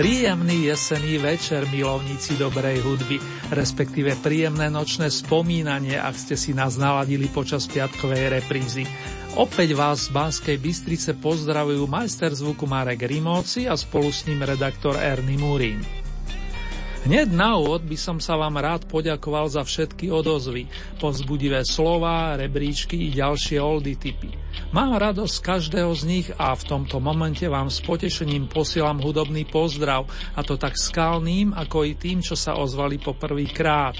Príjemný jesený večer, milovníci dobrej hudby, respektíve príjemné nočné spomínanie, ak ste si nás naladili počas piatkovej reprízy. Opäť vás z Banskej Bystrice pozdravujú majster zvuku Marek Rimóci a spolu s ním redaktor Ernie Murín. Hneď na úvod by som sa vám rád poďakoval za všetky odozvy, povzbudivé slova, rebríčky i ďalšie oldy typy. Mám radosť každého z nich a v tomto momente vám s potešením posielam hudobný pozdrav, a to tak skalným, ako i tým, čo sa ozvali krát.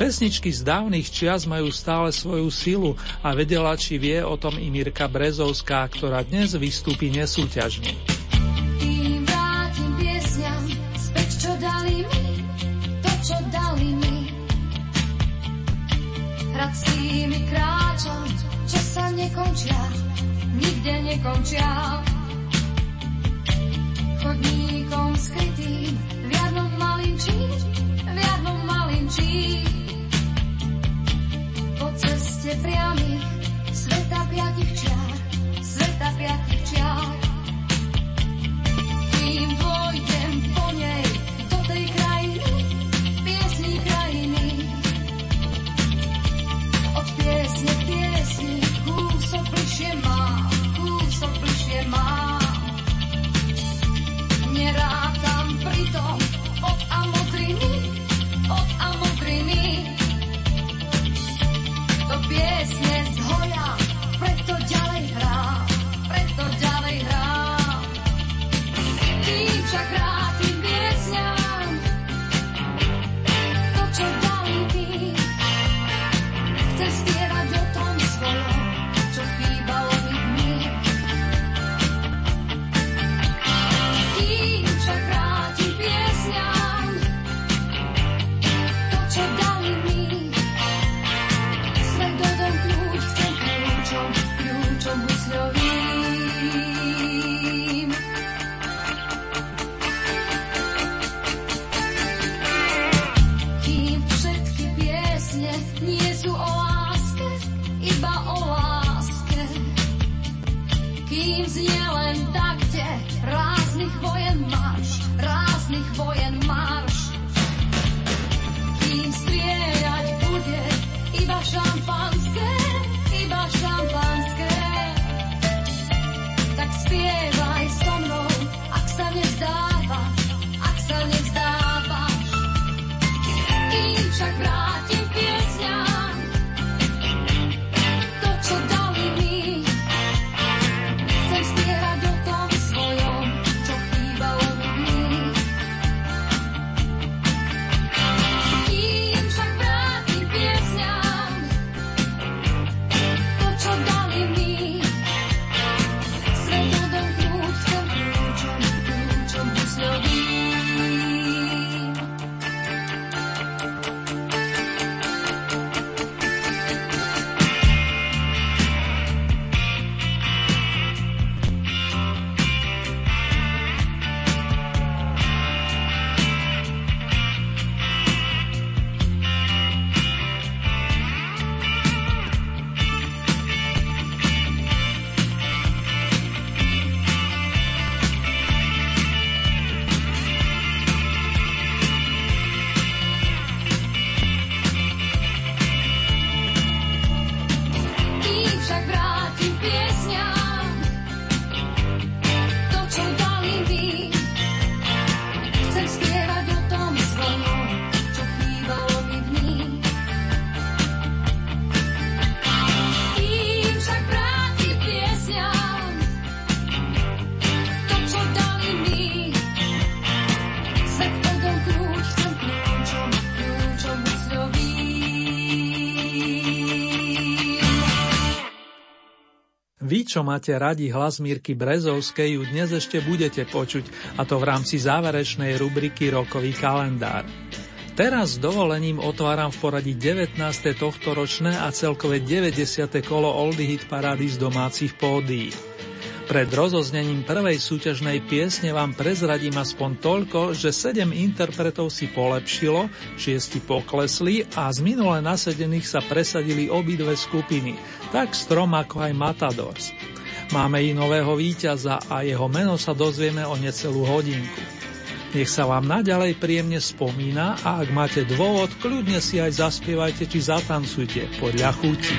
Pesničky z dávnych čias majú stále svoju silu a vedela, či vie o tom i Mirka Brezovská, ktorá dnes vystúpi nesúťažne. S tými kráčam, čo sa nekončia, nikde nekončia. Chodníkom skrytým, v jarnom malinčí, v jarnom malinčí. Po ceste priamých, sveta piatich čiar, sveta piatich čiar. Kým pôjdem piesne z hoja, čo máte radi hlas Mírky Brezovskej, ju dnes ešte budete počuť, a to v rámci záverečnej rubriky Rokový kalendár. Teraz s dovolením otváram v poradí 19. tohto ročné a celkové 90. kolo Oldy Hit parády z domácich pódií. Pred rozoznením prvej súťažnej piesne vám prezradím aspoň toľko, že sedem interpretov si polepšilo, šiesti poklesli a z minule nasedených sa presadili obidve skupiny, tak Strom ako aj Matadors. Máme i nového víťaza a jeho meno sa dozvieme o necelú hodinku. Nech sa vám naďalej príjemne spomína a ak máte dôvod, kľudne si aj zaspievajte či zatancujte podľa chuti.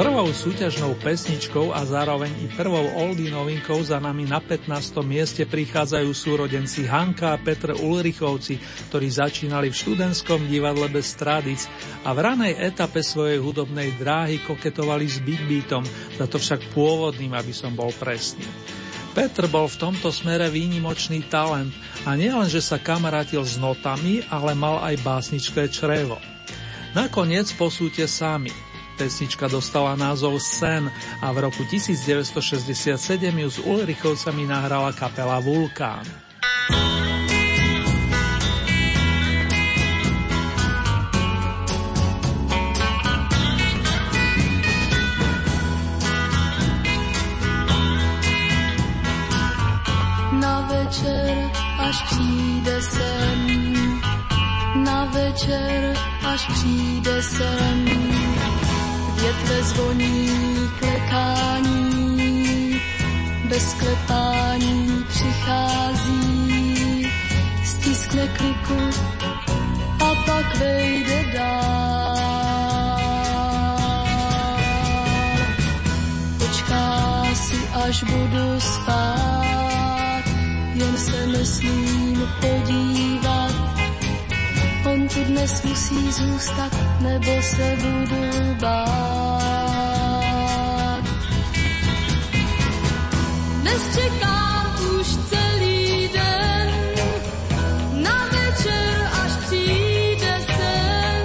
Prvou súťažnou pesničkou a zároveň i prvou oldie novinkou za nami na 15. mieste prichádzajú súrodenci Hanka a Petr Ulrichovci, ktorí začínali v študentskom divadle bez tradic a v ranej etape svojej hudobnej dráhy koketovali s Big Beatom, za to však pôvodným, aby som bol presný. Petr bol v tomto smere výnimočný talent a nielen, že sa kamarátil s notami, ale mal aj básničké črevo. Nakoniec posúďte sami. Pesnička dostala názov Sen a v roku 1967 ju s Ulrichovcami nahrala kapela Vulkán. Na večer, až přijde sen, na večer, až přijde sen, větve zvoní klekání, bez klepání přichází, stiskne kliku a pak vejde dál. Počká si, až budu spát, jen se nesmím podívat tu dnes musí zůstat, nebo se budu bát. Dnes čekám už celý den, na večer až přijde sen.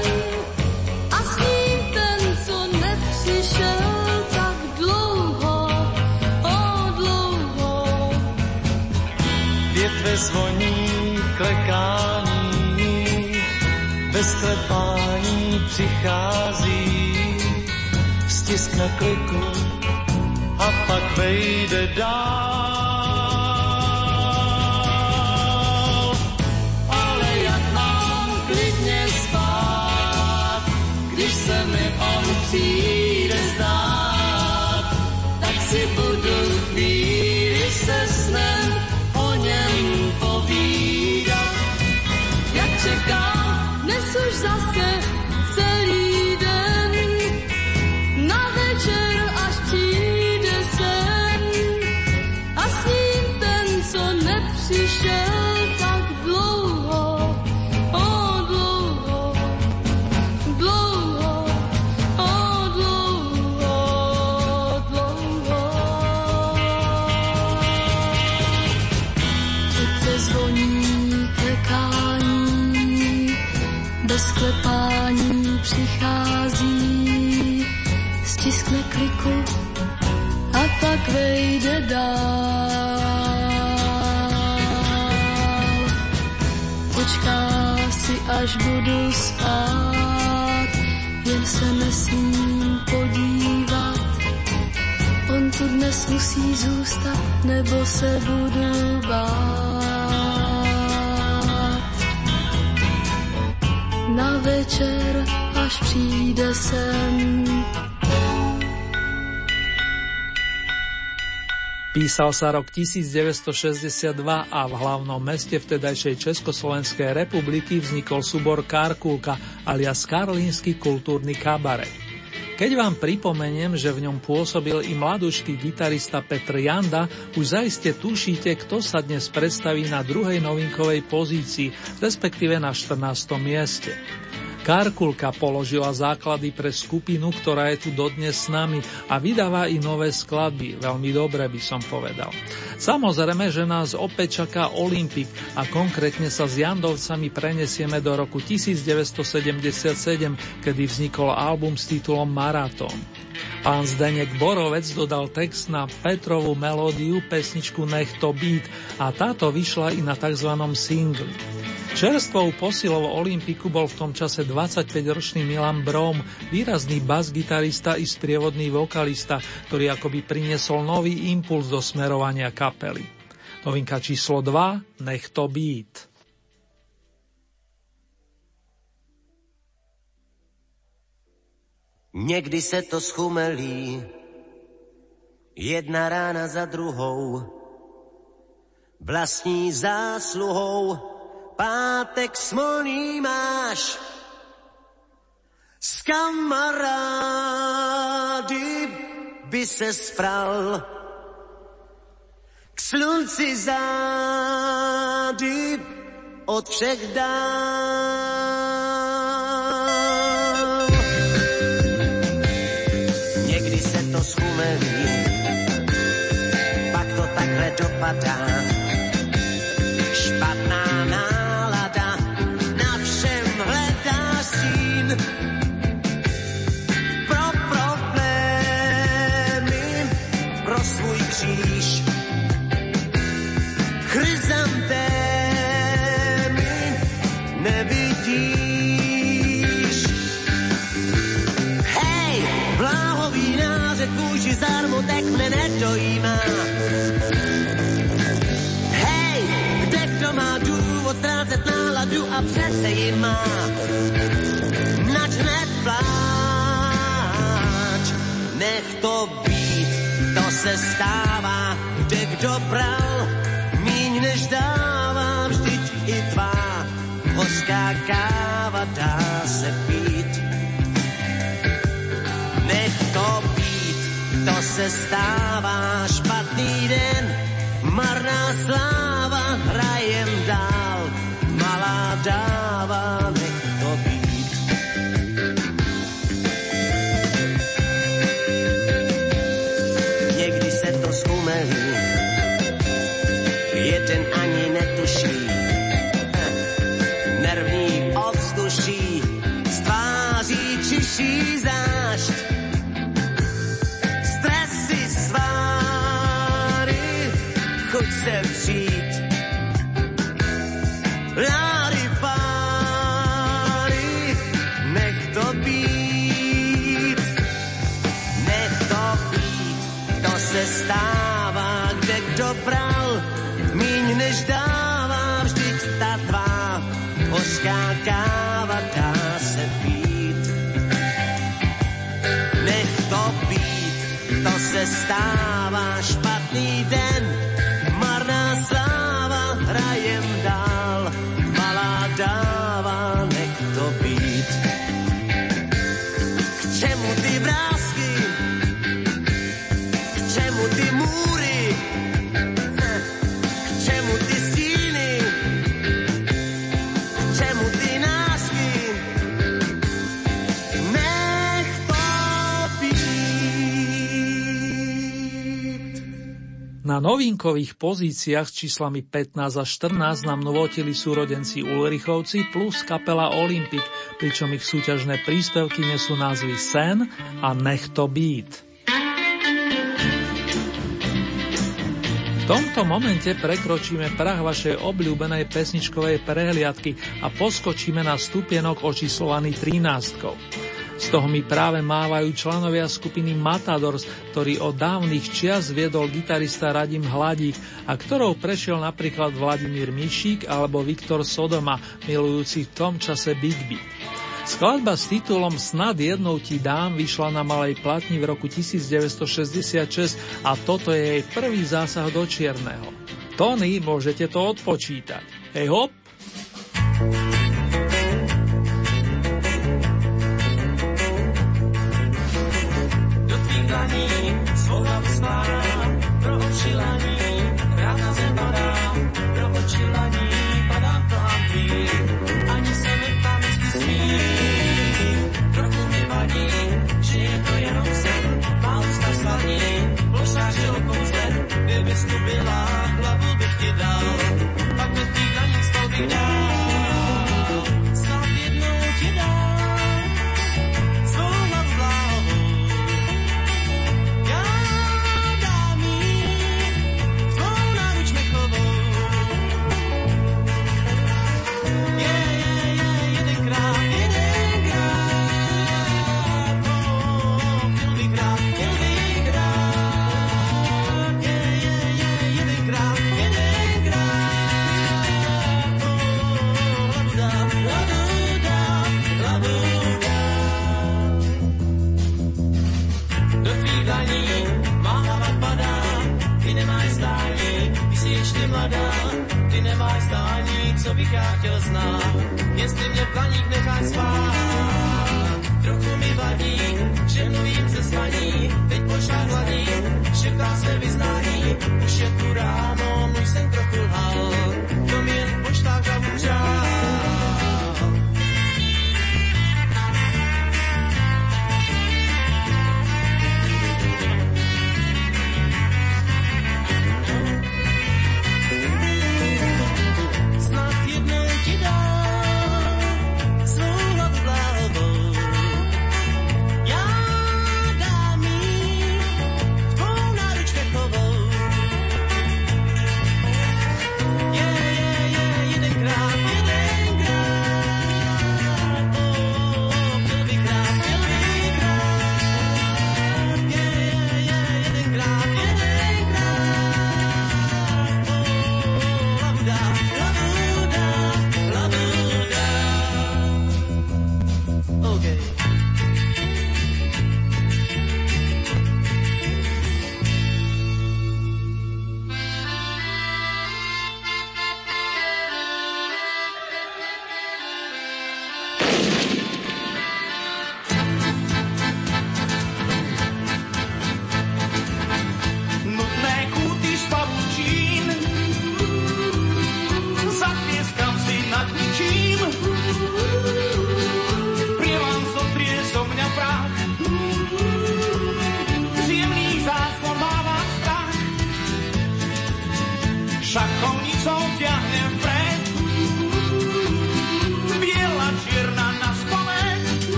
A s ním ten, co nepřišel tak dlouho, o dlouho. Větve zvoní bez klepání přichází, stiskne kliku a pak vejde dál. Ale jak mám klidně spát, když se mi on přijde už zase Písal sa rok 1962 a v hlavnom meste vtedajšej Československej republiky vznikol súbor Kárkulka alias Karlínsky kultúrny kabaret. Keď vám pripomeniem, že v ňom pôsobil i mladúšky gitarista Petr Janda, už zaiste tušíte, kto sa dnes predstaví na druhej novinkovej pozícii, respektíve na 14. mieste. Karkulka položila základy pre skupinu, ktorá je tu dodnes s nami a vydáva i nové skladby, veľmi dobre by som povedal. Samozrejme, že nás opäť čaká Olympik a konkrétne sa s Jandovcami prenesieme do roku 1977, kedy vznikol album s titulom Maratón. Pán Zdenek Borovec dodal text na Petrovú melódiu pesničku Nech to být a táto vyšla i na tzv. singli. Čerstvou posilou Olympiku bol v tom čase 25-ročný Milan Brom, výrazný bas-gitarista i sprievodný vokalista, ktorý akoby priniesol nový impuls do smerovania kapely. Novinka číslo 2, Nech to být. Někdy se to schumelí, jedna rána za druhou, vlastní zásluhou pátek smolný máš, s kamarády by se spral, k slunci zády od všech dál. Někdy se to schumelí, pak to takhle dopadá, nedojímá. Hej, kde kdo má důvod ztrácet náladu a přece ji má. Nač nepláč, nech to být, to se stává, kde kdo bral, míň než dává, vždyť i tvá hořká káva dá se stává špatný den, marná sláva, hrajem dál, malá dáva, Na novinkových pozíciách s číslami 15 a 14 nám novotili súrodenci Ulrichovci plus kapela Olympic, pričom ich súťažné príspevky nesú názvy Sen a Nech to být. V tomto momente prekročíme prach vašej obľúbenej pesničkovej prehliadky a poskočíme na stupienok očíslovaný 13. Z toho mi práve mávajú členovia skupiny Matadors, ktorý od dávnych čias viedol gitarista Radim Hladík a ktorou prešiel napríklad Vladimír Mišík alebo Viktor Sodoma, milujúci v tom čase Big Beat. Skladba s titulom Snad jednou ti dám vyšla na malej platni v roku 1966 a toto je jej prvý zásah do čierneho. Tony, môžete to odpočítať. Hej hop! Co bych já chtěl znát. Jestli mě planík necháš spát, trochu mi vadí, že mluvím se svaní, teď pošlá hladí, šeptá své vyznání, už je tu ráno, můj sen trochu lhal, to mi jen pošlá hlavu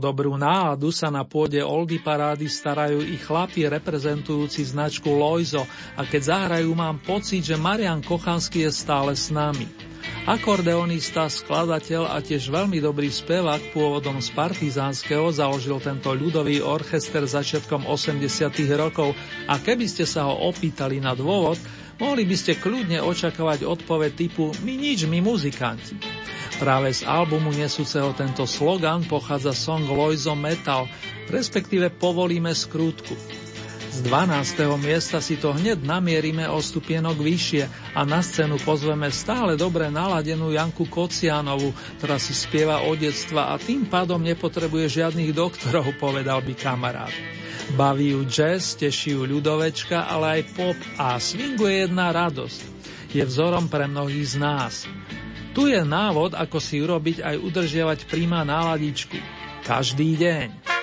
dobrú náladu sa na pôde Oldy parády starajú i chlapi reprezentujúci značku Loizo a keď zahrajú mám pocit, že Marian Kochanský je stále s nami. Akordeonista, skladateľ a tiež veľmi dobrý spevák pôvodom z Partizánskeho založil tento ľudový orchester začiatkom 80 rokov a keby ste sa ho opýtali na dôvod, mohli by ste kľudne očakávať odpoveď typu my nič, my muzikanti. Práve z albumu nesúceho tento slogan pochádza song Loizo Metal, respektíve Povolíme skrútku. Z 12. miesta si to hneď namierime o stupienok vyššie a na scénu pozveme stále dobre naladenú Janku Kocianovu, ktorá si spieva o detstva a tým pádom nepotrebuje žiadnych doktorov, povedal by kamarát. Baví ju jazz, teší ju ľudovečka, ale aj pop a swinguje jedna radosť. je vzorom pre mnohých z nás. Tu je návod, ako si urobiť aj udržiavať príma náladičku. Každý deň.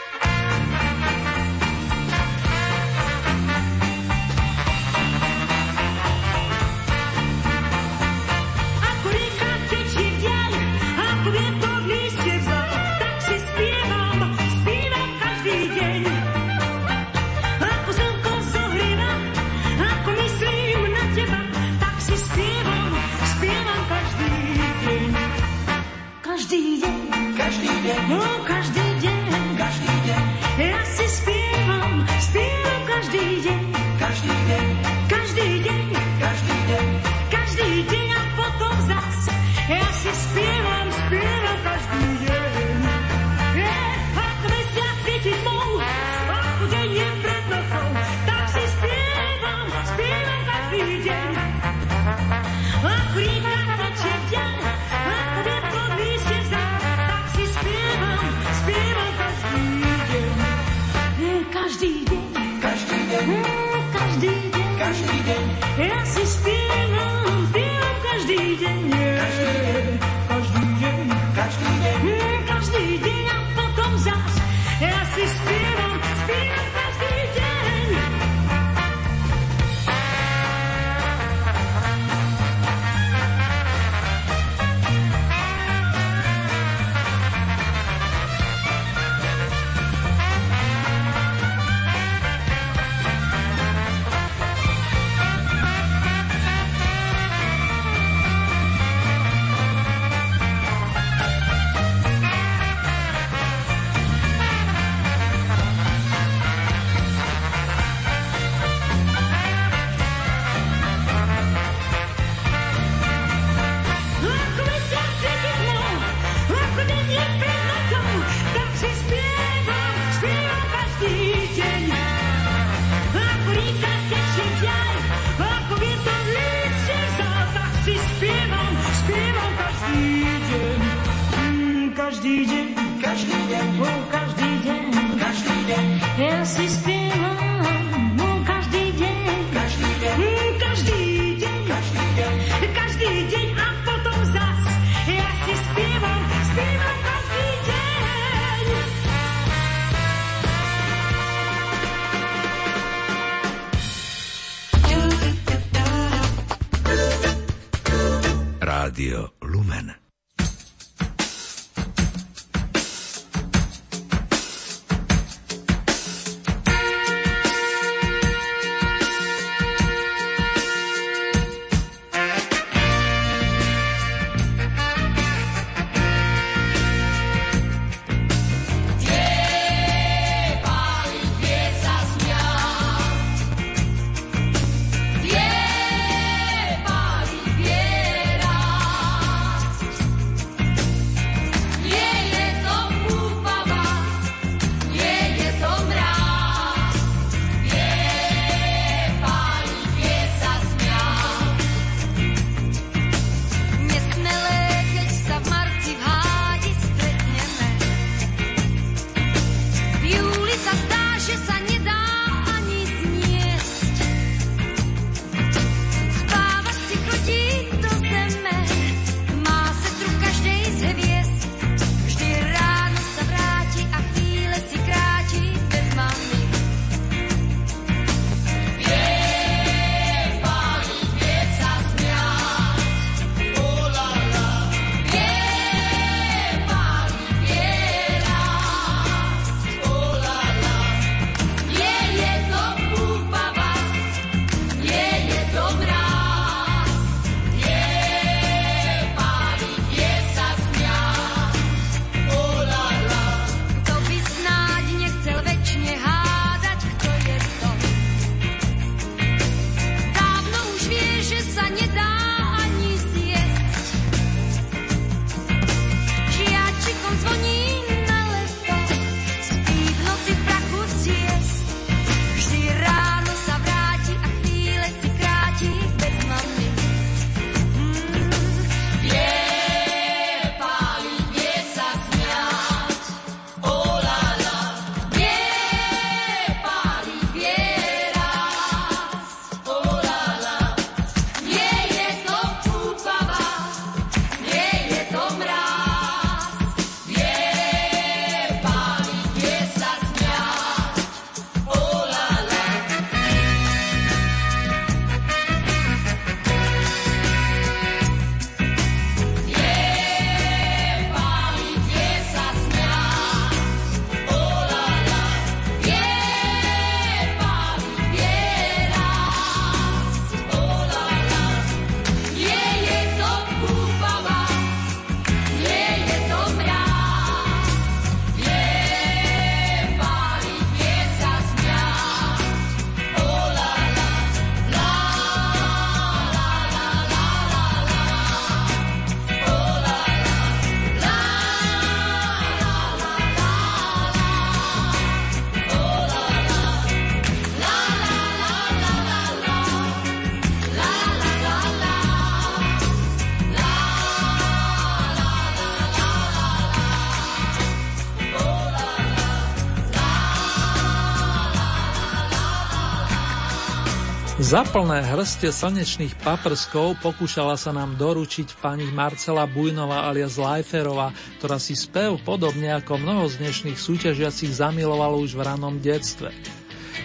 Za plné hrste slnečných paprskov pokúšala sa nám doručiť pani Marcela Bujnova alias Lajferova, ktorá si spev podobne ako mnoho z dnešných súťažiacich zamilovala už v ranom detstve.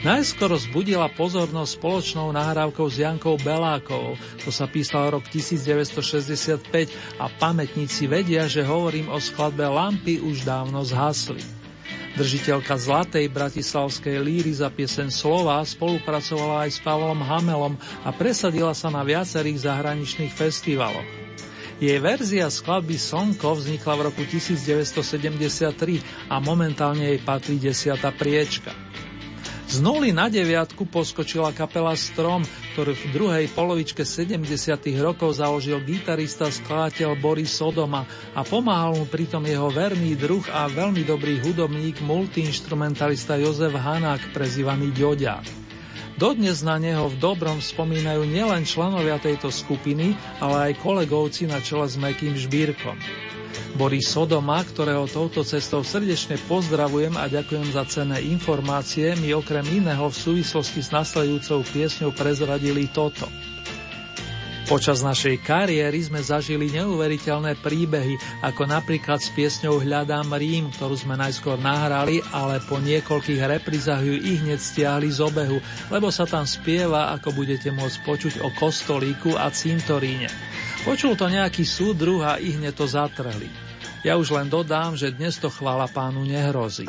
Najskôr zbudila pozornosť spoločnou nahrávkou s Jankou Belákovou, to sa písal rok 1965 a pamätníci vedia, že hovorím o skladbe Lampy už dávno zhasli. Držiteľka Zlatej bratislavskej líry za piesen Slova spolupracovala aj s Pavlom Hamelom a presadila sa na viacerých zahraničných festivaloch. Jej verzia skladby Sonko vznikla v roku 1973 a momentálne jej patrí desiata priečka. Z nuly na deviatku poskočila kapela Strom, ktorú v druhej polovičke 70. rokov založil gitarista skladateľ Boris Sodoma a pomáhal mu pritom jeho verný druh a veľmi dobrý hudobník multiinstrumentalista Jozef Hanák, prezývaný Ďoďák. Dodnes na neho v dobrom spomínajú nielen členovia tejto skupiny, ale aj kolegovci na čele s Mekým Žbírkom. Boris Sodoma, ktorého touto cestou srdečne pozdravujem a ďakujem za cenné informácie, mi okrem iného v súvislosti s nasledujúcou piesňou prezradili toto. Počas našej kariéry sme zažili neuveriteľné príbehy, ako napríklad s piesňou Hľadám Rím, ktorú sme najskôr nahrali, ale po niekoľkých reprizách ju i hneď stiahli z obehu, lebo sa tam spieva, ako budete môcť počuť o kostolíku a cintoríne. Počul to nejaký súdruh a i hneď to zatrhli. Ja už len dodám, že dnes to chvála pánu nehrozí.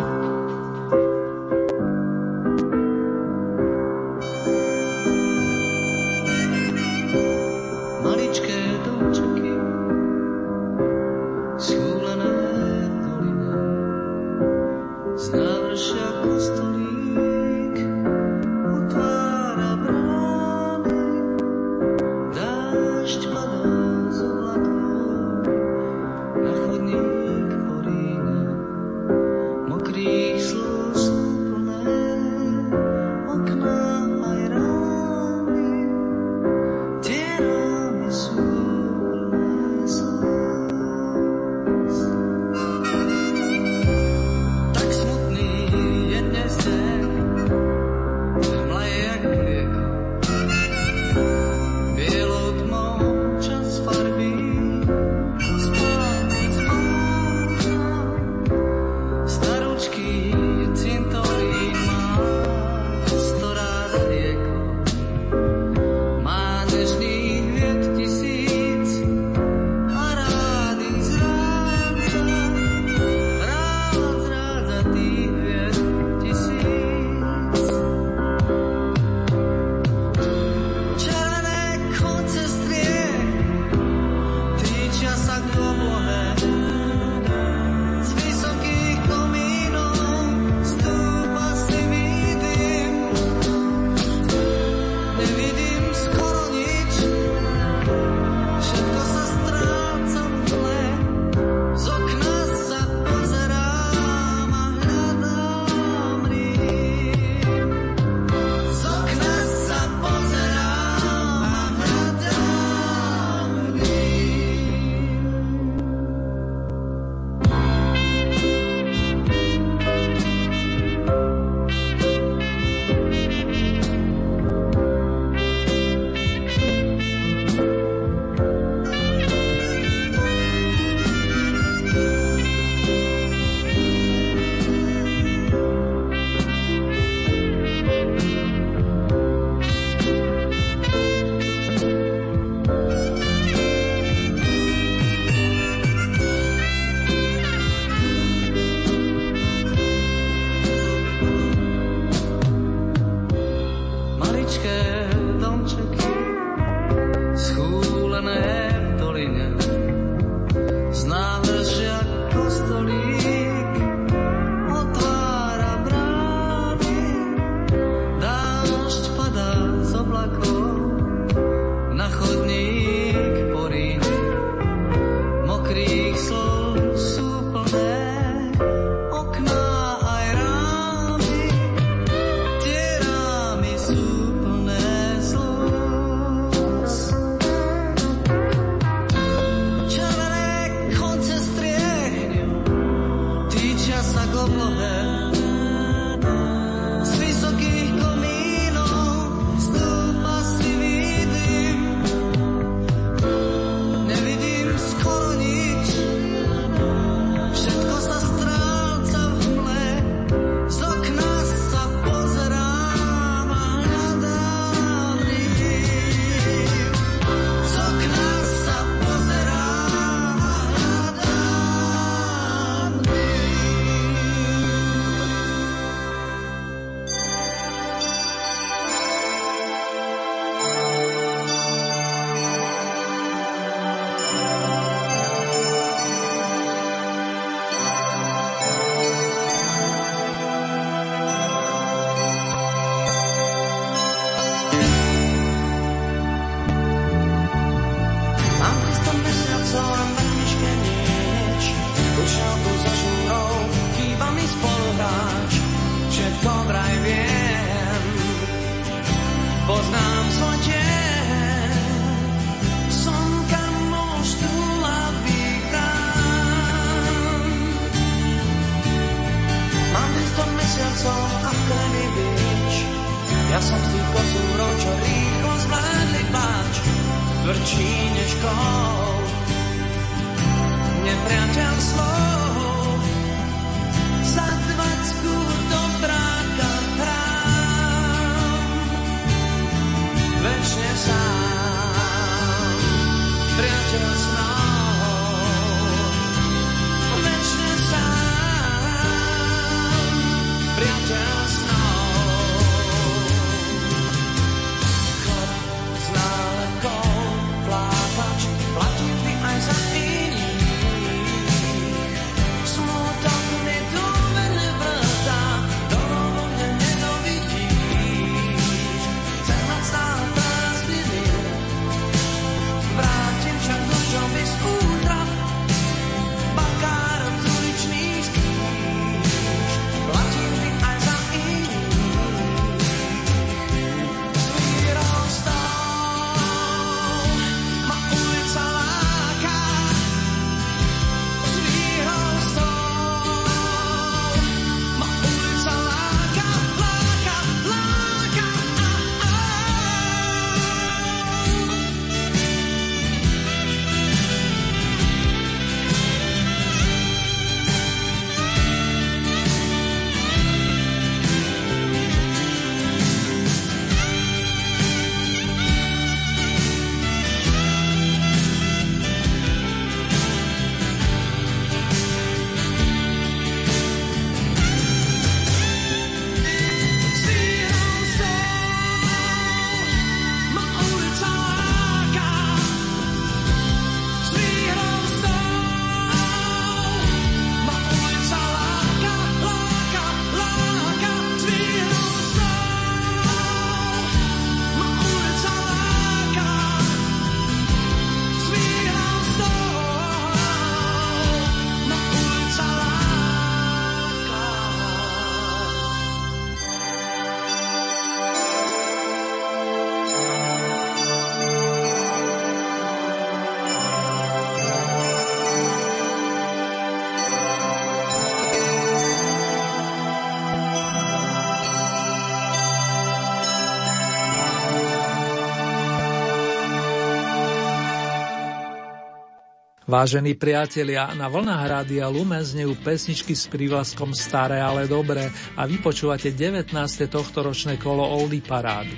Vážení priatelia, na vlnách Rádia Lumen znejú pesničky s prívlaskom Staré, ale dobré a vypočúvate 19. tohtoročné kolo Oldy Parády.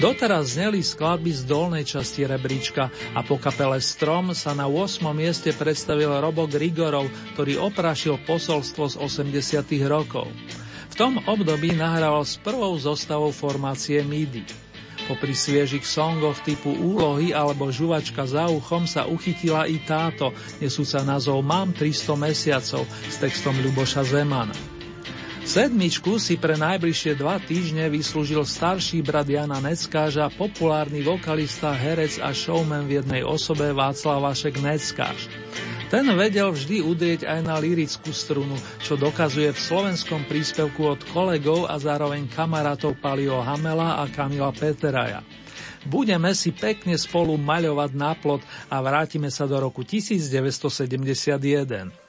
Doteraz zneli skladby z dolnej časti rebríčka a po kapele Strom sa na 8. mieste predstavil Robo Grigorov, ktorý oprašil posolstvo z 80. rokov. V tom období nahrával s prvou zostavou formácie MIDI. Popri sviežich songoch typu Úlohy alebo Žuvačka za uchom sa uchytila i táto, nesúca názov Mám 300 mesiacov s textom Ľuboša Zemana. Sedmičku si pre najbližšie dva týždne vyslúžil starší brat Jana Neckáža, populárny vokalista, herec a showman v jednej osobe Václav Vašek Neckáž. Ten vedel vždy udrieť aj na lirickú strunu, čo dokazuje v slovenskom príspevku od kolegov a zároveň kamarátov Palio Hamela a Kamila Peteraja. Budeme si pekne spolu maľovať náplot a vrátime sa do roku 1971.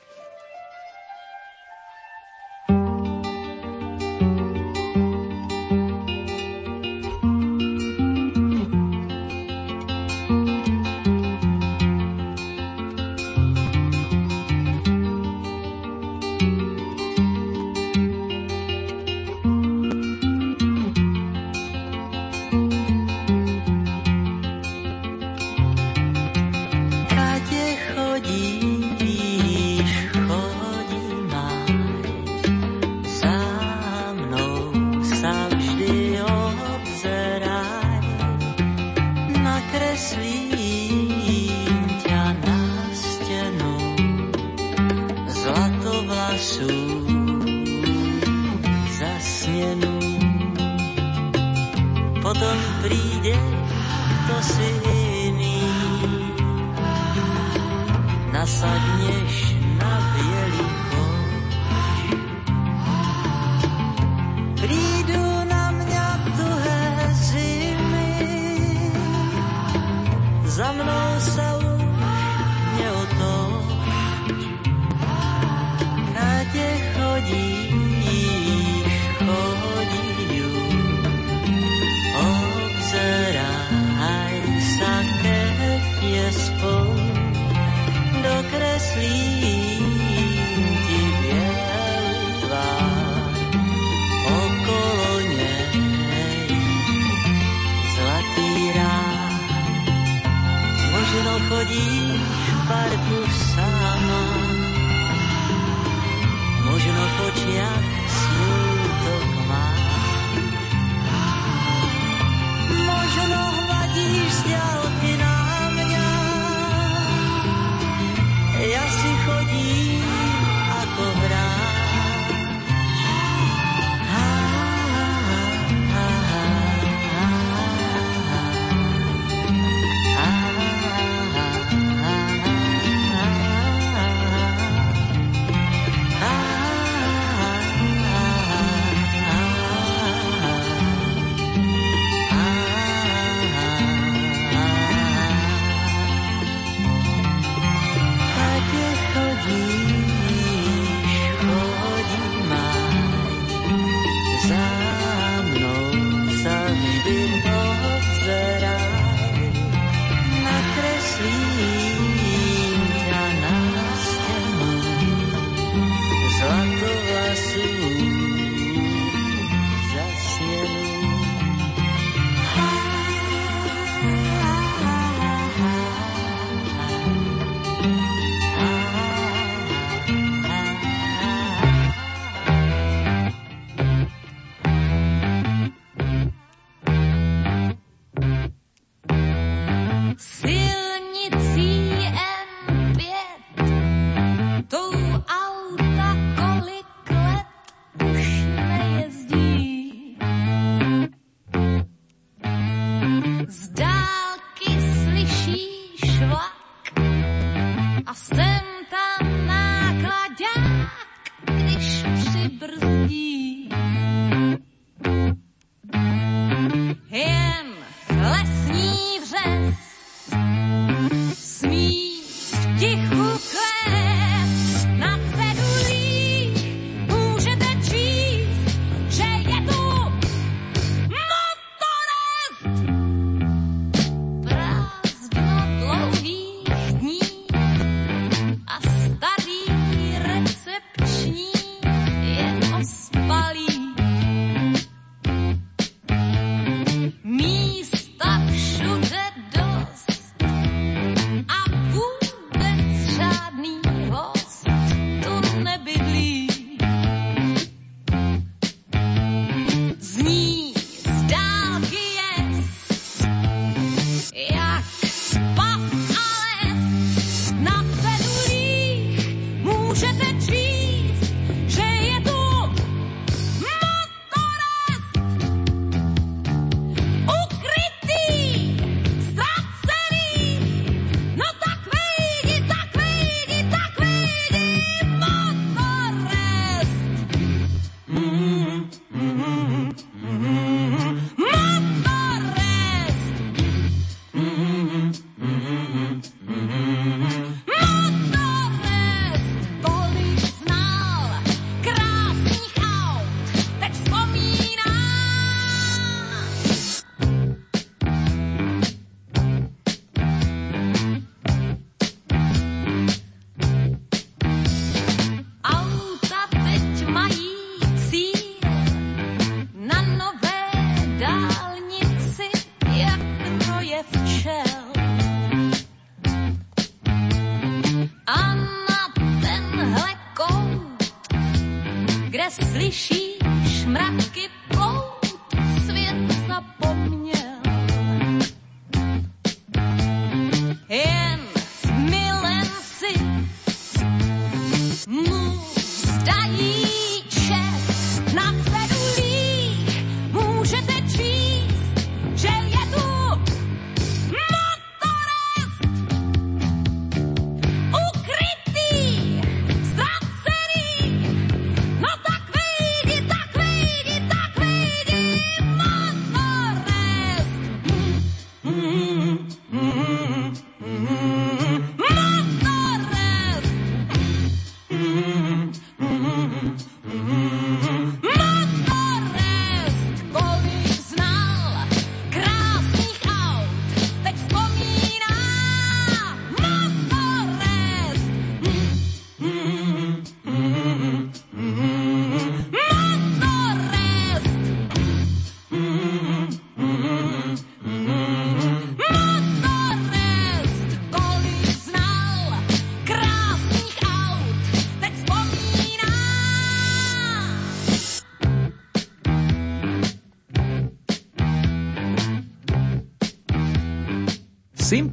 time.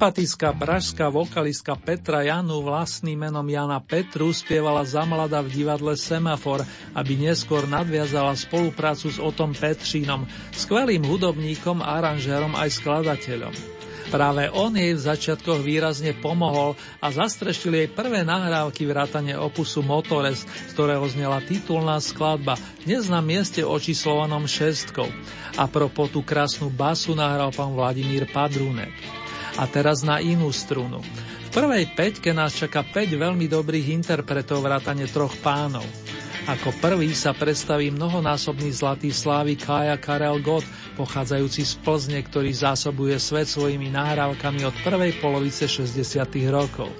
Sympatická pražská vokalistka Petra Janu vlastným menom Jana Petru spievala za mlada v divadle Semafor, aby neskôr nadviazala spoluprácu s Otom Petřínom, skvelým hudobníkom, aranžérom aj skladateľom. Práve on jej v začiatkoch výrazne pomohol a zastrešil jej prvé nahrávky vrátane opusu Motores, z ktorého znela titulná skladba, dnes na mieste očíslovanom šestkou. A pro tú krásnu basu nahral pán Vladimír Padrúnek. A teraz na inú strunu. V prvej peťke nás čaká 5 veľmi dobrých interpretov vrátane troch pánov. Ako prvý sa predstaví mnohonásobný zlatý slávy Kaja Karel Gott, pochádzajúci z Plzne, ktorý zásobuje svet svojimi nahrávkami od prvej polovice 60. rokov.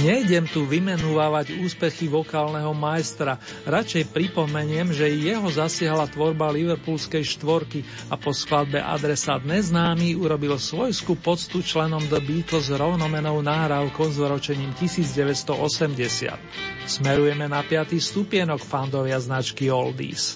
Nejdem tu vymenúvať úspechy vokálneho majstra, radšej pripomeniem, že jeho zasiahla tvorba Liverpoolskej štvorky a po skladbe Adresát neznámy urobil svojskú poctu členom The Beatles rovnomenou náhrávkou s ročením 1980. Smerujeme na piatý stupienok fandovia značky Oldies.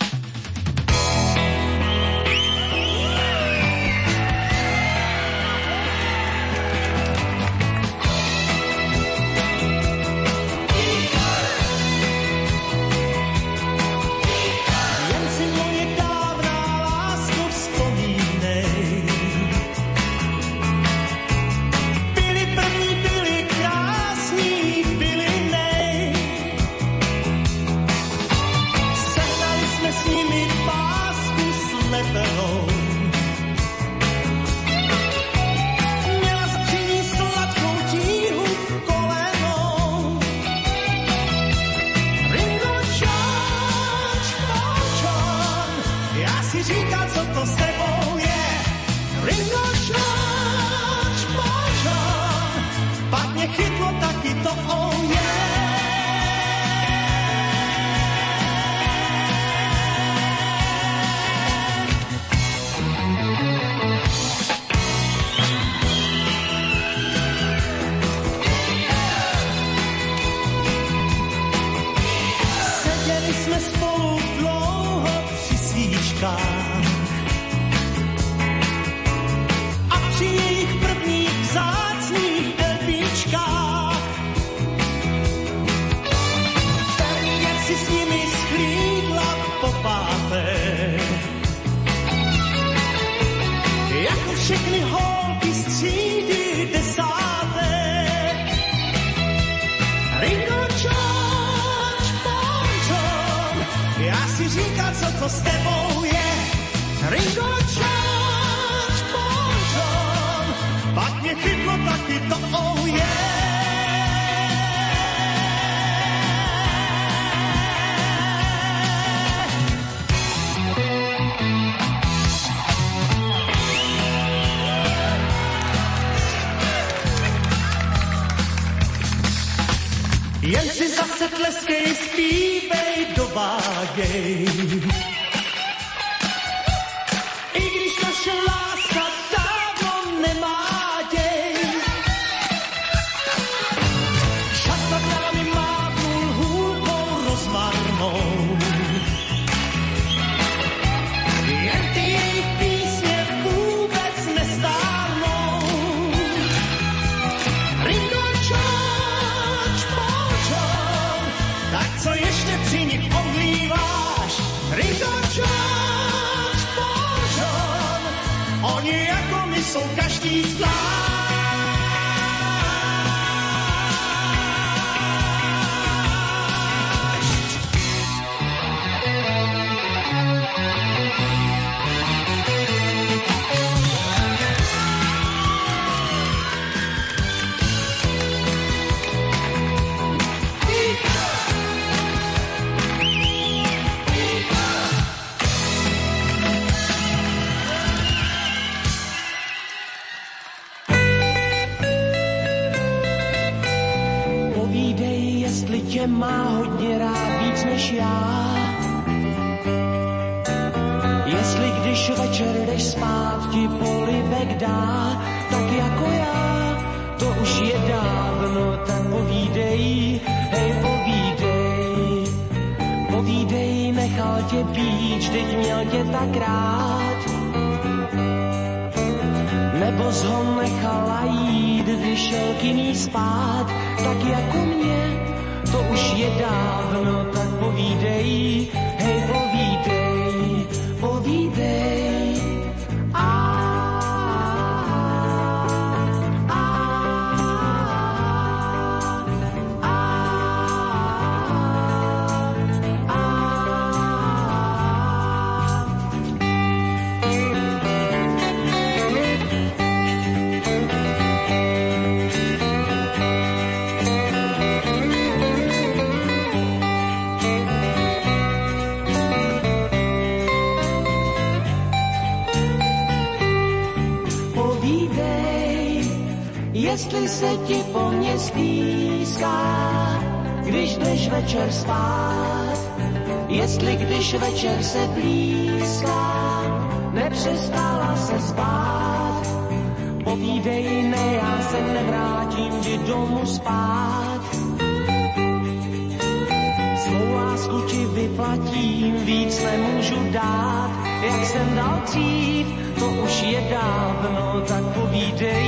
Dřív, to už je dávno, tak povídej,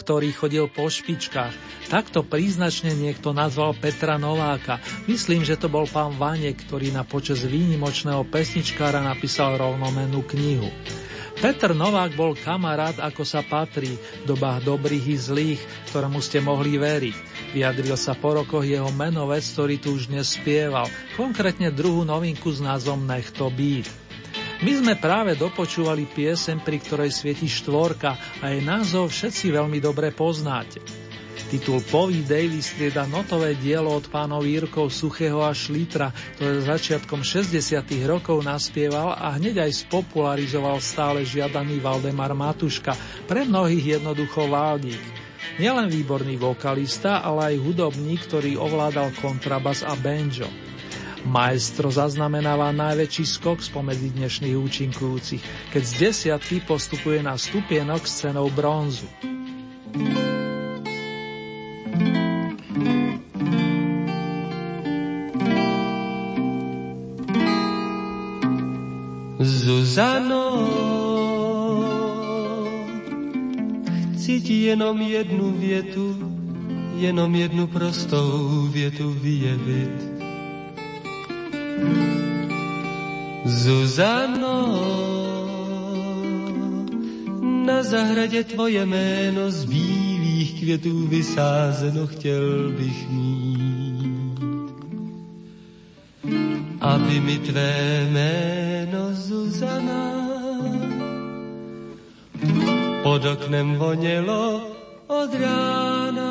ktorý chodil po špičkách. Takto príznačne niekto nazval Petra Nováka. Myslím, že to bol pán Vane, ktorý na počas výnimočného pesničkára napísal rovnomenú knihu. Petr Novák bol kamarát, ako sa patrí, v dobách dobrých i zlých, ktorému ste mohli veriť. Vyjadril sa po rokoch jeho menovec, ktorý tu už nespieval, konkrétne druhú novinku s názvom Nech to být. My sme práve dopočúvali piesem, pri ktorej svieti štvorka a jej názov všetci veľmi dobre poznáte. Titul Povídej vystrieda notové dielo od pánov Jirkov Suchého a Šlitra, ktoré začiatkom 60. rokov naspieval a hneď aj spopularizoval stále žiadaný Valdemar Matuška, pre mnohých jednoducho Valdík. Nielen výborný vokalista, ale aj hudobník, ktorý ovládal kontrabas a banjo. Maestro zaznamenáva najväčší skok spomedzi dnešných účinkujúcich, keď z desiatky postupuje na stupienok s cenou bronzu. Zuzano, chci ti jenom jednu větu, jenom jednu prostou větu vyjevit Zuzano, na zahradě tvoje jméno z bílých květů vysázeno chtěl bych mít. Aby mi tvé jméno Zuzana pod oknem vonělo od rána.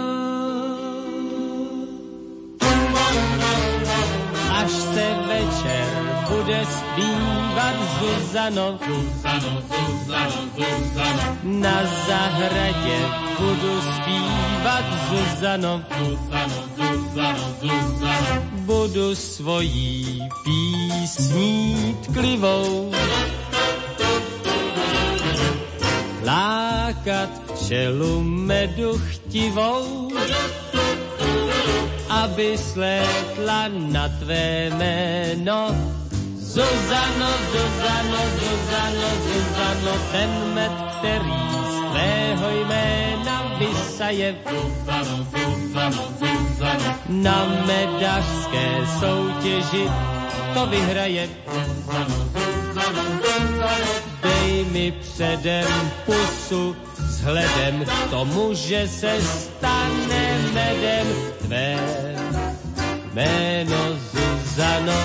Až se večer bude zpívat Zuzano. Zuzano, Zuzano, Zuzano. Na zahradě budu zpívat Zuzano. Zuzano, Zuzano, Zuzano. Budu svojí písní tklivou lákat včelu medu chtivou aby slétla na tvé jméno. Zuzano, Zuzano, Zuzano, Zuzano, ten med, který z tvého jména vysaje. Zuzano, Zuzano, Zuzano, na medařské soutěži to vyhraje. Zuzano, Zuzano, Zuzano, dej mi předem pusu, vzhledem k tomu, že se stane medem tvé jméno Zuzano.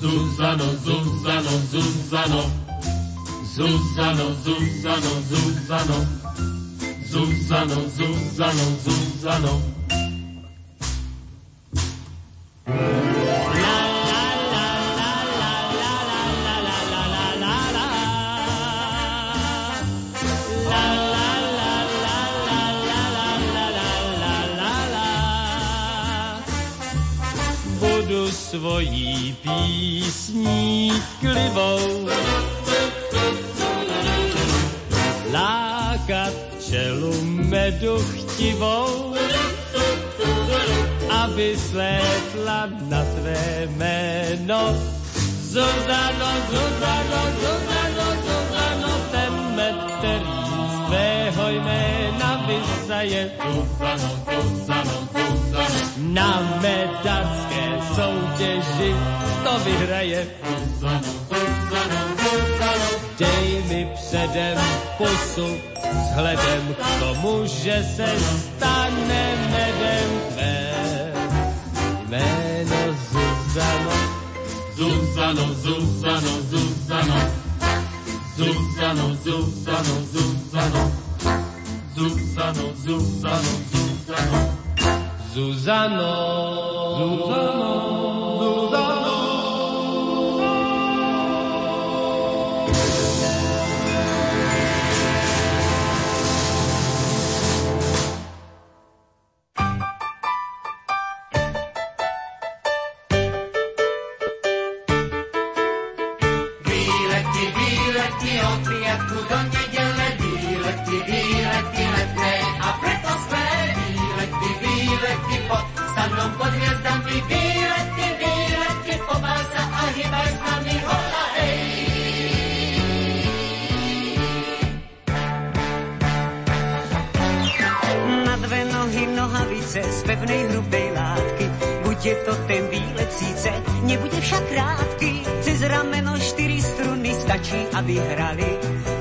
Zuzano, Zuzano, Zuzano. Zuzano, Zuzano, Zuzano. Zuzano, Zuzano, Zuzano. Svojí písní klivou. Lákat čelu medu chtivou, aby slétla na tvé jméno. Zuzano, Zuzano, Zuzano, Zuzano, ten med, který z tvého jména vysaje. Zuzano, Zuzano, Zuzano, na medacké soutěži to vyhraje. Dej mi předem pusu, vzhledem k tomu, že se stane medem tvé jméno. Zuzano, Zuzano, Zuzano. Zuzano, Zuzano, Zuzano. Zuzano, Zuzano, Zuzano. Zuzano, Zuzano, Zuzano. Pevnej hrubej látky. Bude to ten výlet síce, nebude však krátky. Cez rameno štyri struny stačí, aby hrali.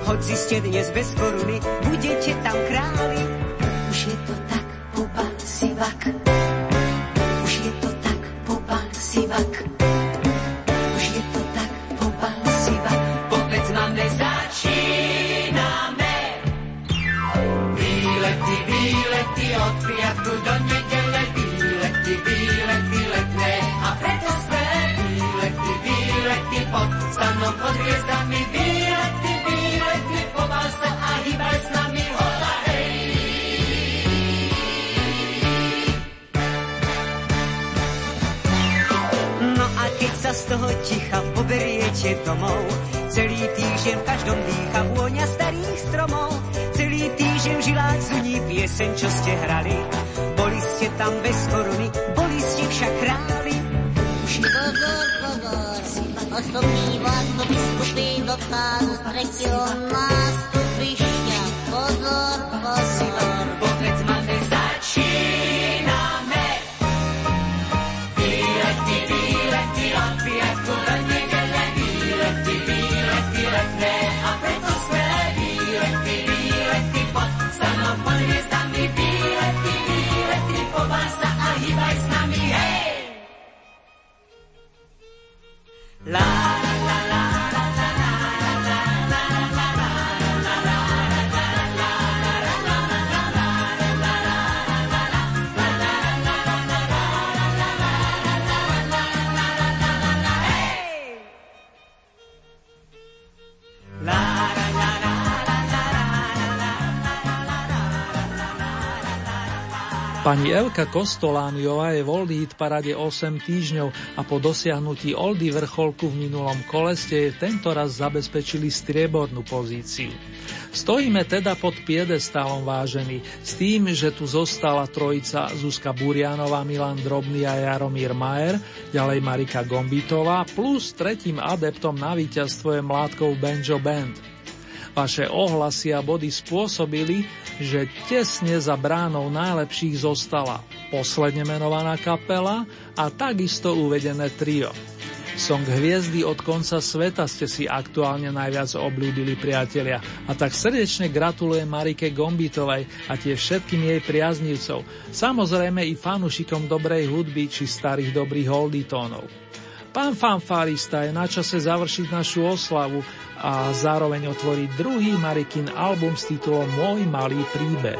Hoci ste dnes bez koruny, budete tam králi. Už je to tak, pobal sivak. Ticha poberiete domov, celý týždeň v každom dýcha vôňa starých stromov, celý týždeň v žilách zuní pieseň, čo ste hrali. Boli ste tam bez koruny, boli ste však králi. Pozor, pozor, osobný vás do biskupy dokážu z tretieho Pani Elka Kostolániová je v Oldie Hit parade 8 týždňov a po dosiahnutí Oldy vrcholku v minulom kole ste jej tento raz zabezpečili striebornú pozíciu. Stojíme teda pod piedestálom vážený s tým, že tu zostala trojica Zuzka Burianová, Milan Drobný a Jaromír Majer, ďalej Marika Gombitová plus tretím adeptom na víťazstvo je Mládkov Banjo Band. Vaše ohlasy a body spôsobili, že tesne za bránou najlepších zostala posledne menovaná kapela a takisto uvedené trio. Song Hviezdy od konca sveta ste si aktuálne najviac obľúbili priatelia a tak srdečne gratulujem Marike Gombitovej a tie všetkým jej priaznivcov, samozrejme i fanušikom dobrej hudby či starých dobrých holditónov. Pán fanfárista je na čase završiť našu oslavu a zároveň otvoriť druhý Marikin album s titulom Môj malý príbeh.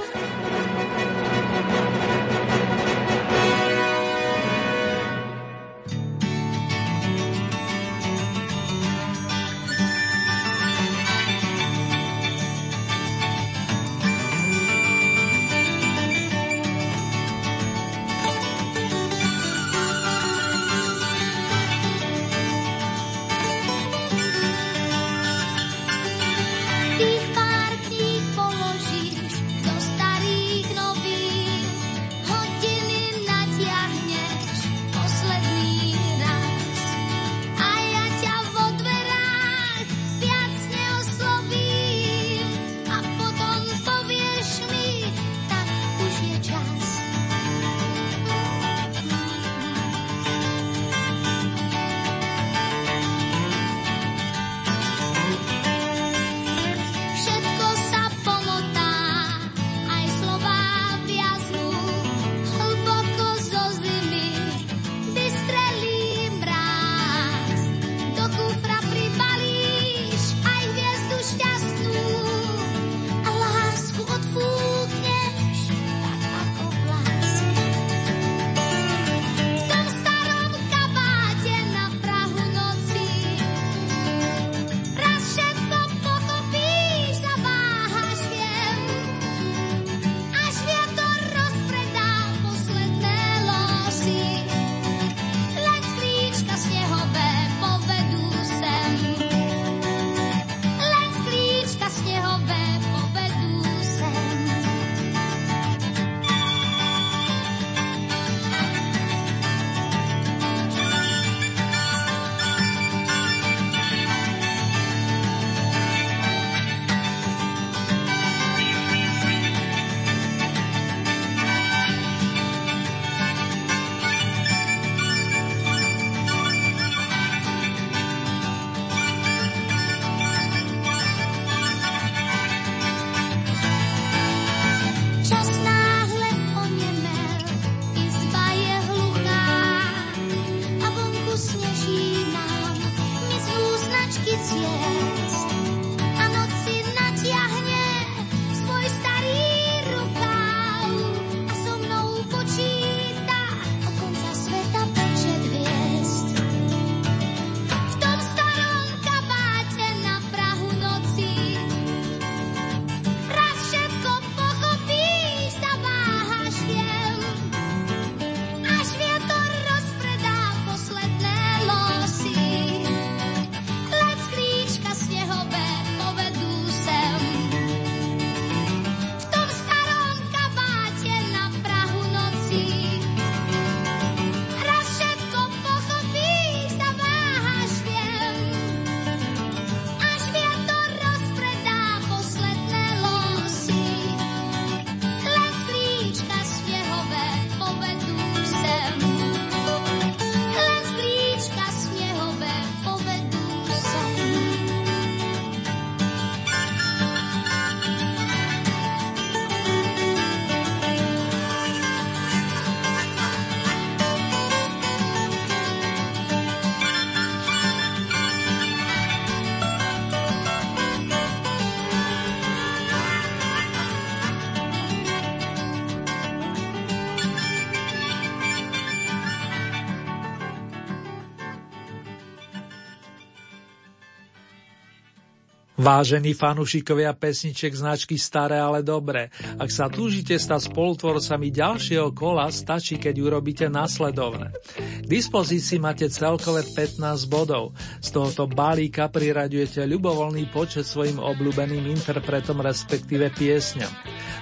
Vážení fanúšikovia pesniček značky Staré, ale dobré, ak sa túžite stať spolutvorcami ďalšieho kola, stačí, keď urobíte nasledovné. K dispozícii máte celkové 15 bodov. Z tohoto balíka priraďujete ľubovoľný počet svojim obľúbeným interpretom, respektíve piesňam.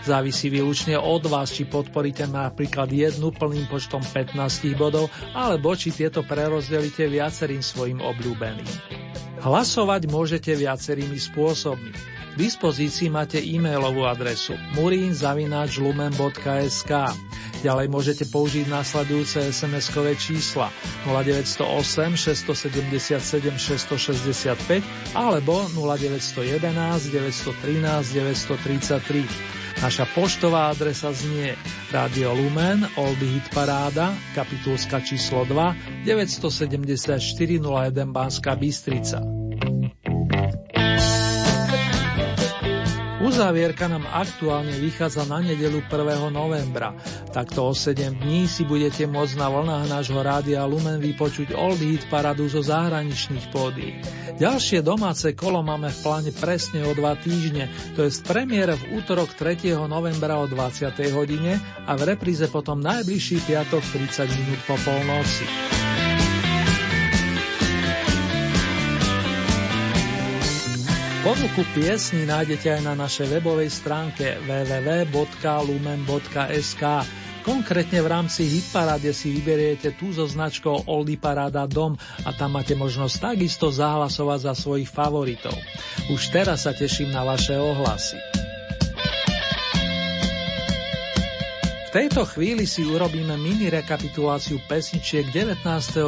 Závisí výlučne od vás, či podporíte napríklad jednu plným počtom 15 bodov, alebo či tieto prerozdelíte viacerým svojim obľúbeným. Hlasovať môžete viacerými spôsobmi. V dispozícii máte e-mailovú adresu murinzavináčlumen.sk Ďalej môžete použiť následujúce SMS-kové čísla 0908 677 665 alebo 0911 913 933. Naša poštová adresa znie Radio Lumen, Oldy Hit Paráda, kapitulska číslo 2, 974 01 Banská Bystrica. Uzávierka nám aktuálne vychádza na nedelu 1. novembra. Takto o 7 dní si budete môcť na vlnách nášho rádia Lumen vypočuť Old Hit paradu zo zahraničných pódií. Ďalšie domáce kolo máme v pláne presne o dva týždne, to je premiére v útorok 3. novembra o 20. hodine a v repríze potom najbližší piatok 30 minút po polnoci. Ponuku piesni nájdete aj na našej webovej stránke www.lumen.sk. Konkrétne v rámci Hitparáde si vyberiete tú so značkou Oldy Paráda Dom a tam máte možnosť takisto zahlasovať za svojich favoritov. Už teraz sa teším na vaše ohlasy. V tejto chvíli si urobíme mini rekapituláciu pesničiek 19.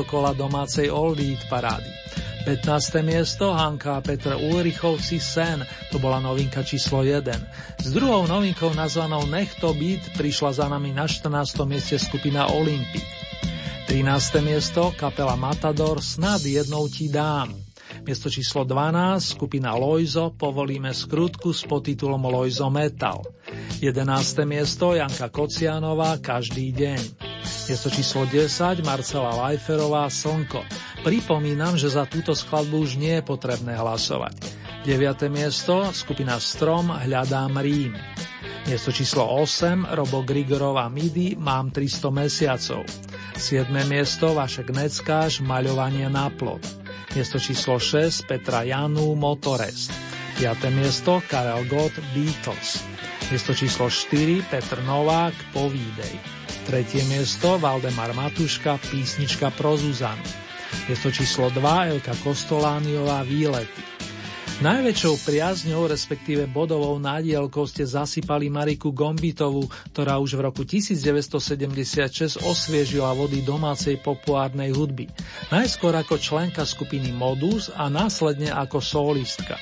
kola domácej Oldie Hit parády. 15. miesto Hanka a Petr Ulrichovci Sen, to bola novinka číslo 1. S druhou novinkou nazvanou Nech to byt prišla za nami na 14. mieste skupina Olympic. 13. miesto kapela Matador Snad jednou ti dám. Miesto číslo 12 skupina Loizo Povolíme skrutku s podtitulom Loizo Metal. 11. miesto Janka Kocianová Každý deň. Miesto číslo 10 Marcela Lajferová Slnko. Pripomínam, že za túto skladbu už nie je potrebné hlasovať. 9. miesto skupina Strom Hľadám Rím. Miesto číslo 8 Robo Grigorová Midi Mám 300 mesiacov. 7. miesto Vašek Neckáš Maľovanie na plot. Miesto číslo 6 Petra Janu Motorest. 5. miesto Karel Gott Beatles. Miesto číslo 4 Petr Novák Povídej. Tretie miesto Valdemar Matuška, písnička pro Zuzanu. Miesto číslo 2 Elka Kostolániová Výlety. Najväčšou priazňou, respektíve bodovou nádielkou ste zasypali Mariku Gombitovú, ktorá už v roku 1976 osviežila vody domácej populárnej hudby. Najskôr ako členka skupiny Modus a následne ako solistka.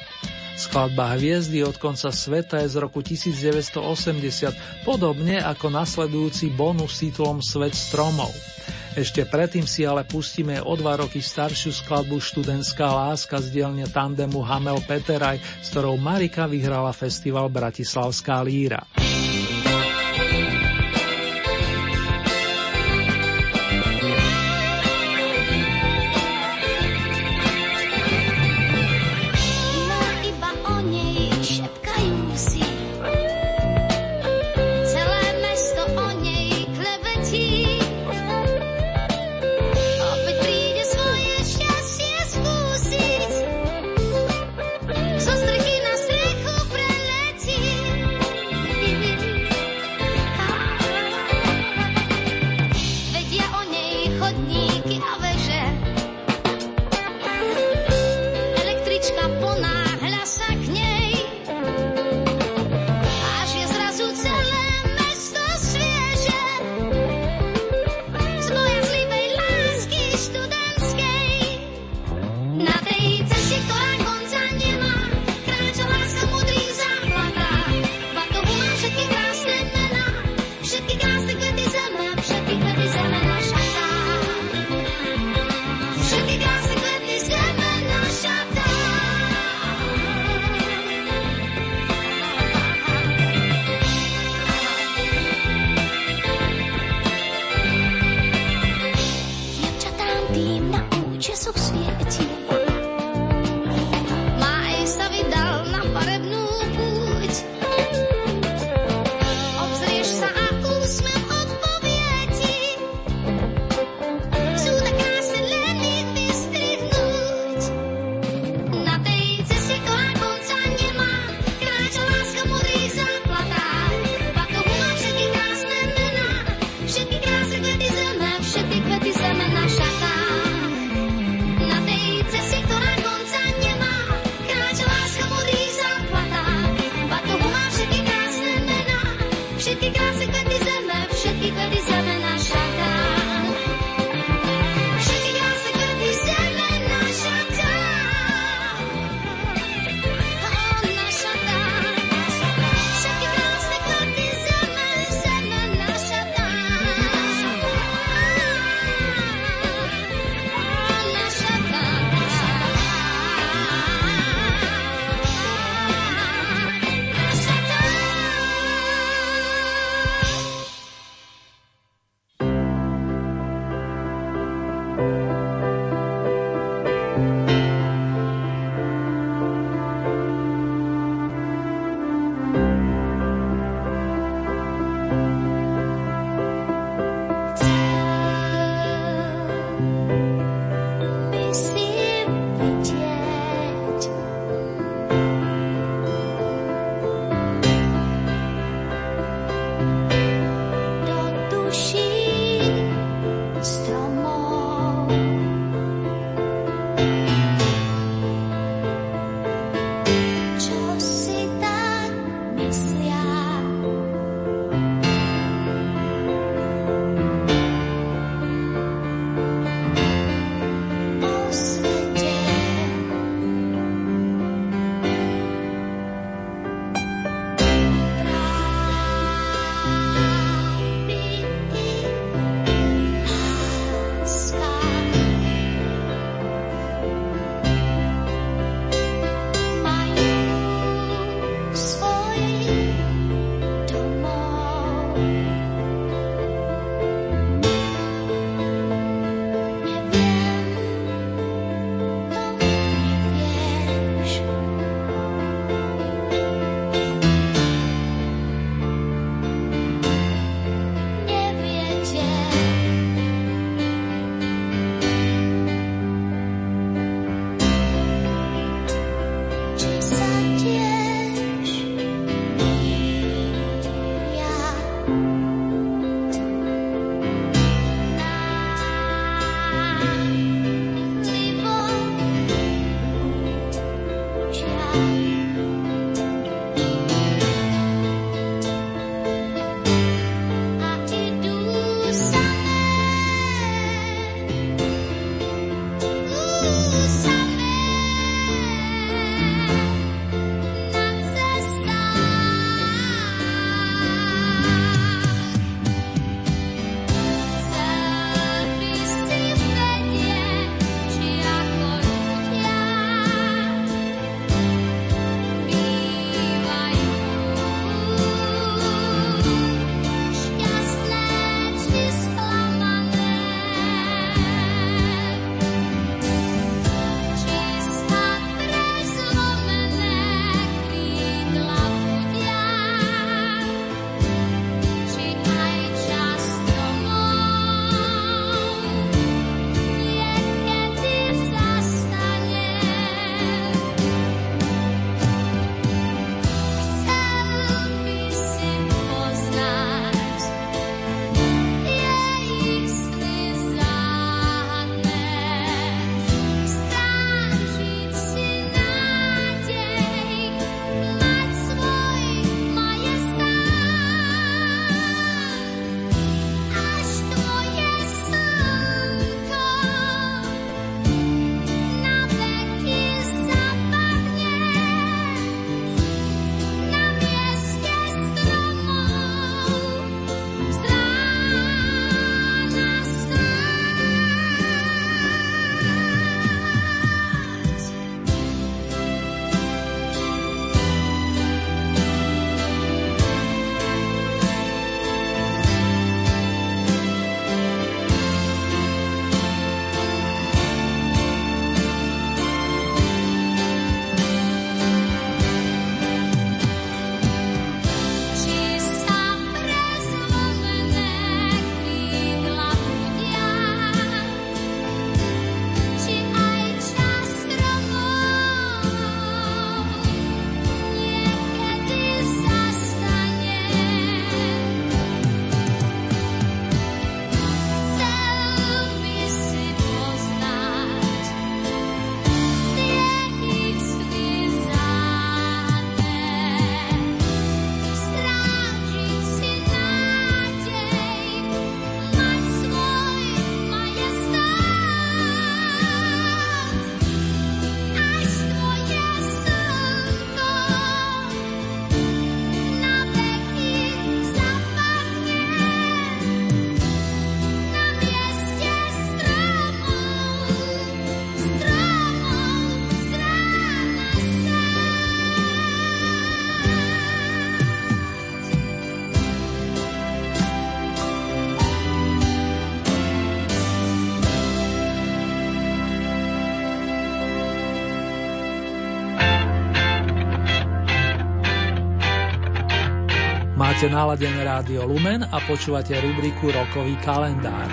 Skladba Hviezdy od konca sveta je z roku 1980, podobne ako nasledujúci bonus s titulom Svet stromov. Ešte predtým si ale pustíme o dva roky staršiu skladbu Študentská láska z dielne tandemu Hamel Peteraj, s ktorou Marika vyhrala festival Bratislavská líra. Máte naladené rádio Lumen a počúvate rubriku Rokový kalendár.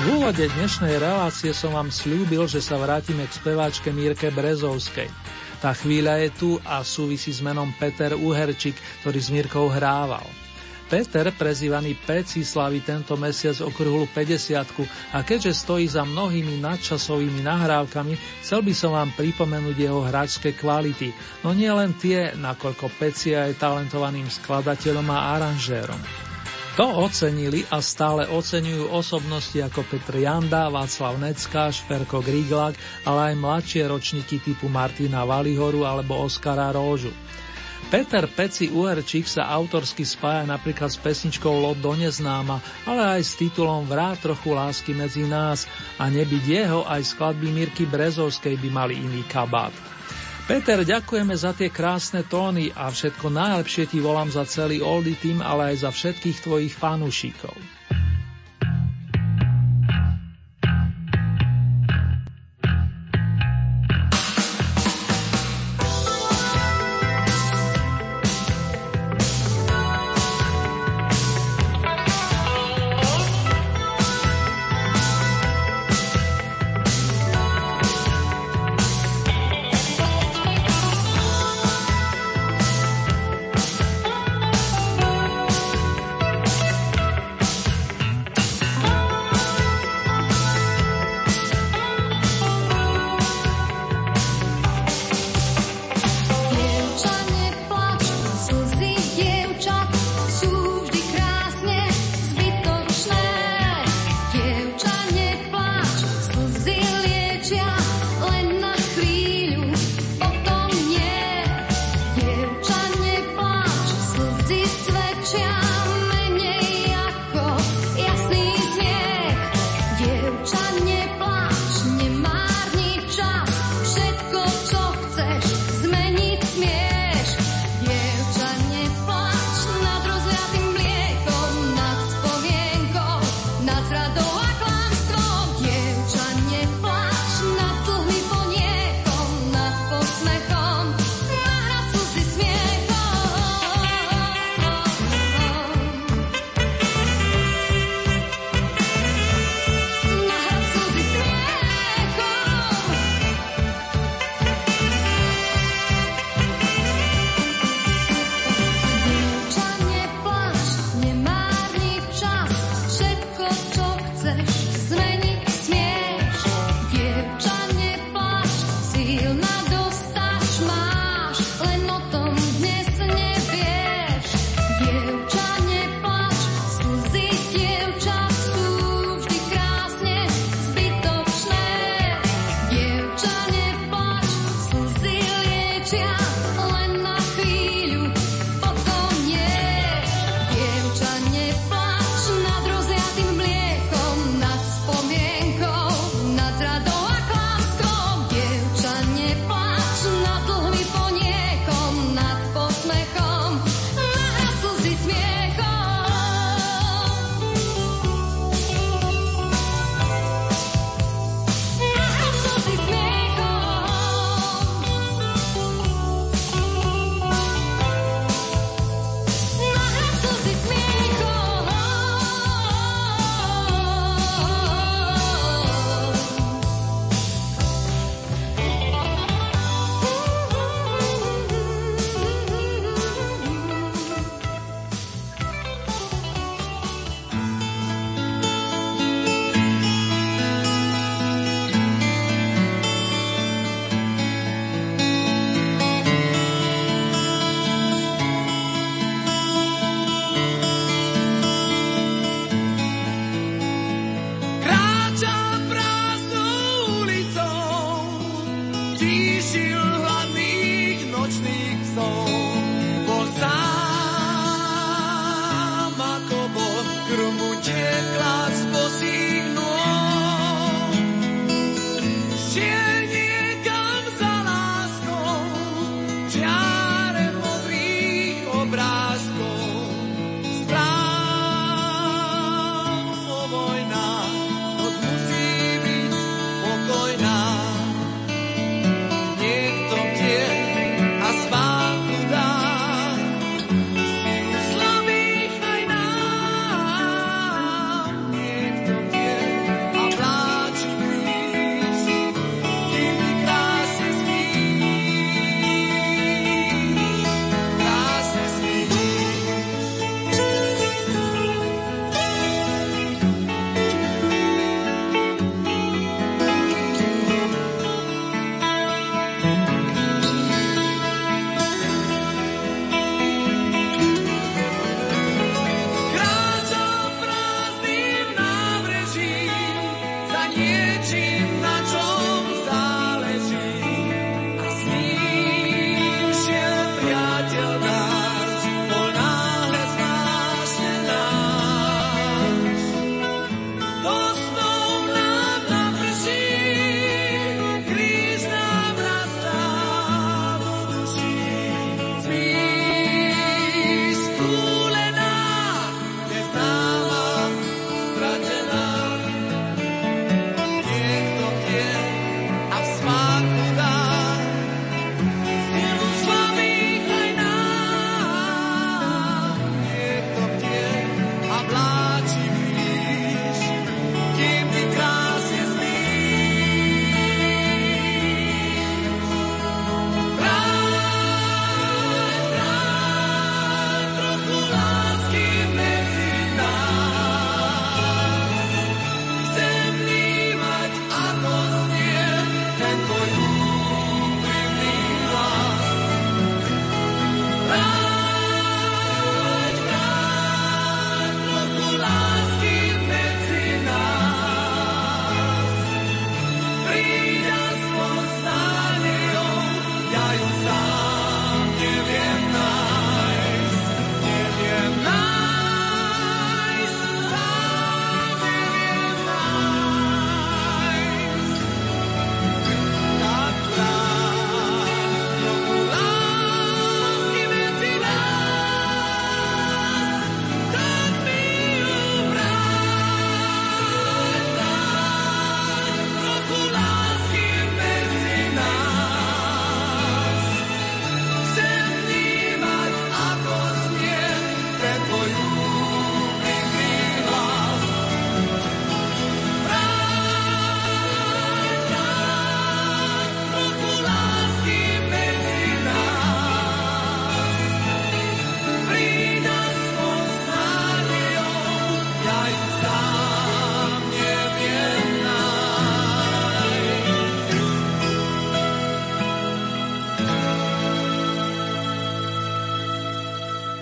V úvode dnešnej relácie som vám slúbil, že sa vrátime k speváčke Mírke Brezovskej. Tá chvíľa je tu a súvisí s menom Peter Uherčík, ktorý s Mírkou hrával. Peter, prezývaný Peci, slaví tento mesiac okruhlu 50 a keďže stojí za mnohými nadčasovými nahrávkami, chcel by som vám pripomenúť jeho hráčské kvality, no nie len tie, nakoľko Peci je talentovaným skladateľom a aranžérom. To ocenili a stále oceňujú osobnosti ako Petr Janda, Václav Necka, Šperko Griglak, ale aj mladšie ročníky typu Martina Valihoru alebo Oskara Róžu. Peter Peci Uherčík sa autorsky spája napríklad s pesničkou Lot do neznáma, ale aj s titulom Vrá trochu lásky medzi nás a nebyť jeho aj skladby Mirky Brezovskej by mali iný kabát. Peter, ďakujeme za tie krásne tóny a všetko najlepšie ti volám za celý Oldy tým, ale aj za všetkých tvojich fanúšikov.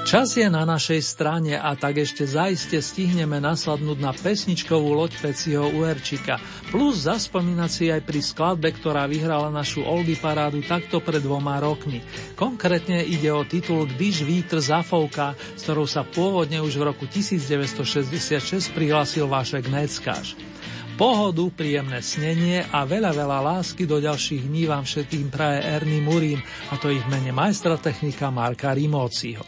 Čas je na našej strane a tak ešte zaiste stihneme nasladnúť na pesničkovú loď Peciho Uerčika, plus zaspomínať si aj pri skladbe, ktorá vyhrala našu Oldy parádu takto pred dvoma rokmi. Konkrétne ide o titul Když vítr zafouká, s ktorou sa pôvodne už v roku 1966 prihlásil Vášek Neckáš. Pohodu, príjemné snenie a veľa, veľa lásky do ďalších dní vám všetkým praje Ernie Murín, a to ich mene majstra technika Marka Rimóciho.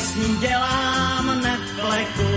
S ním dělám netflechu,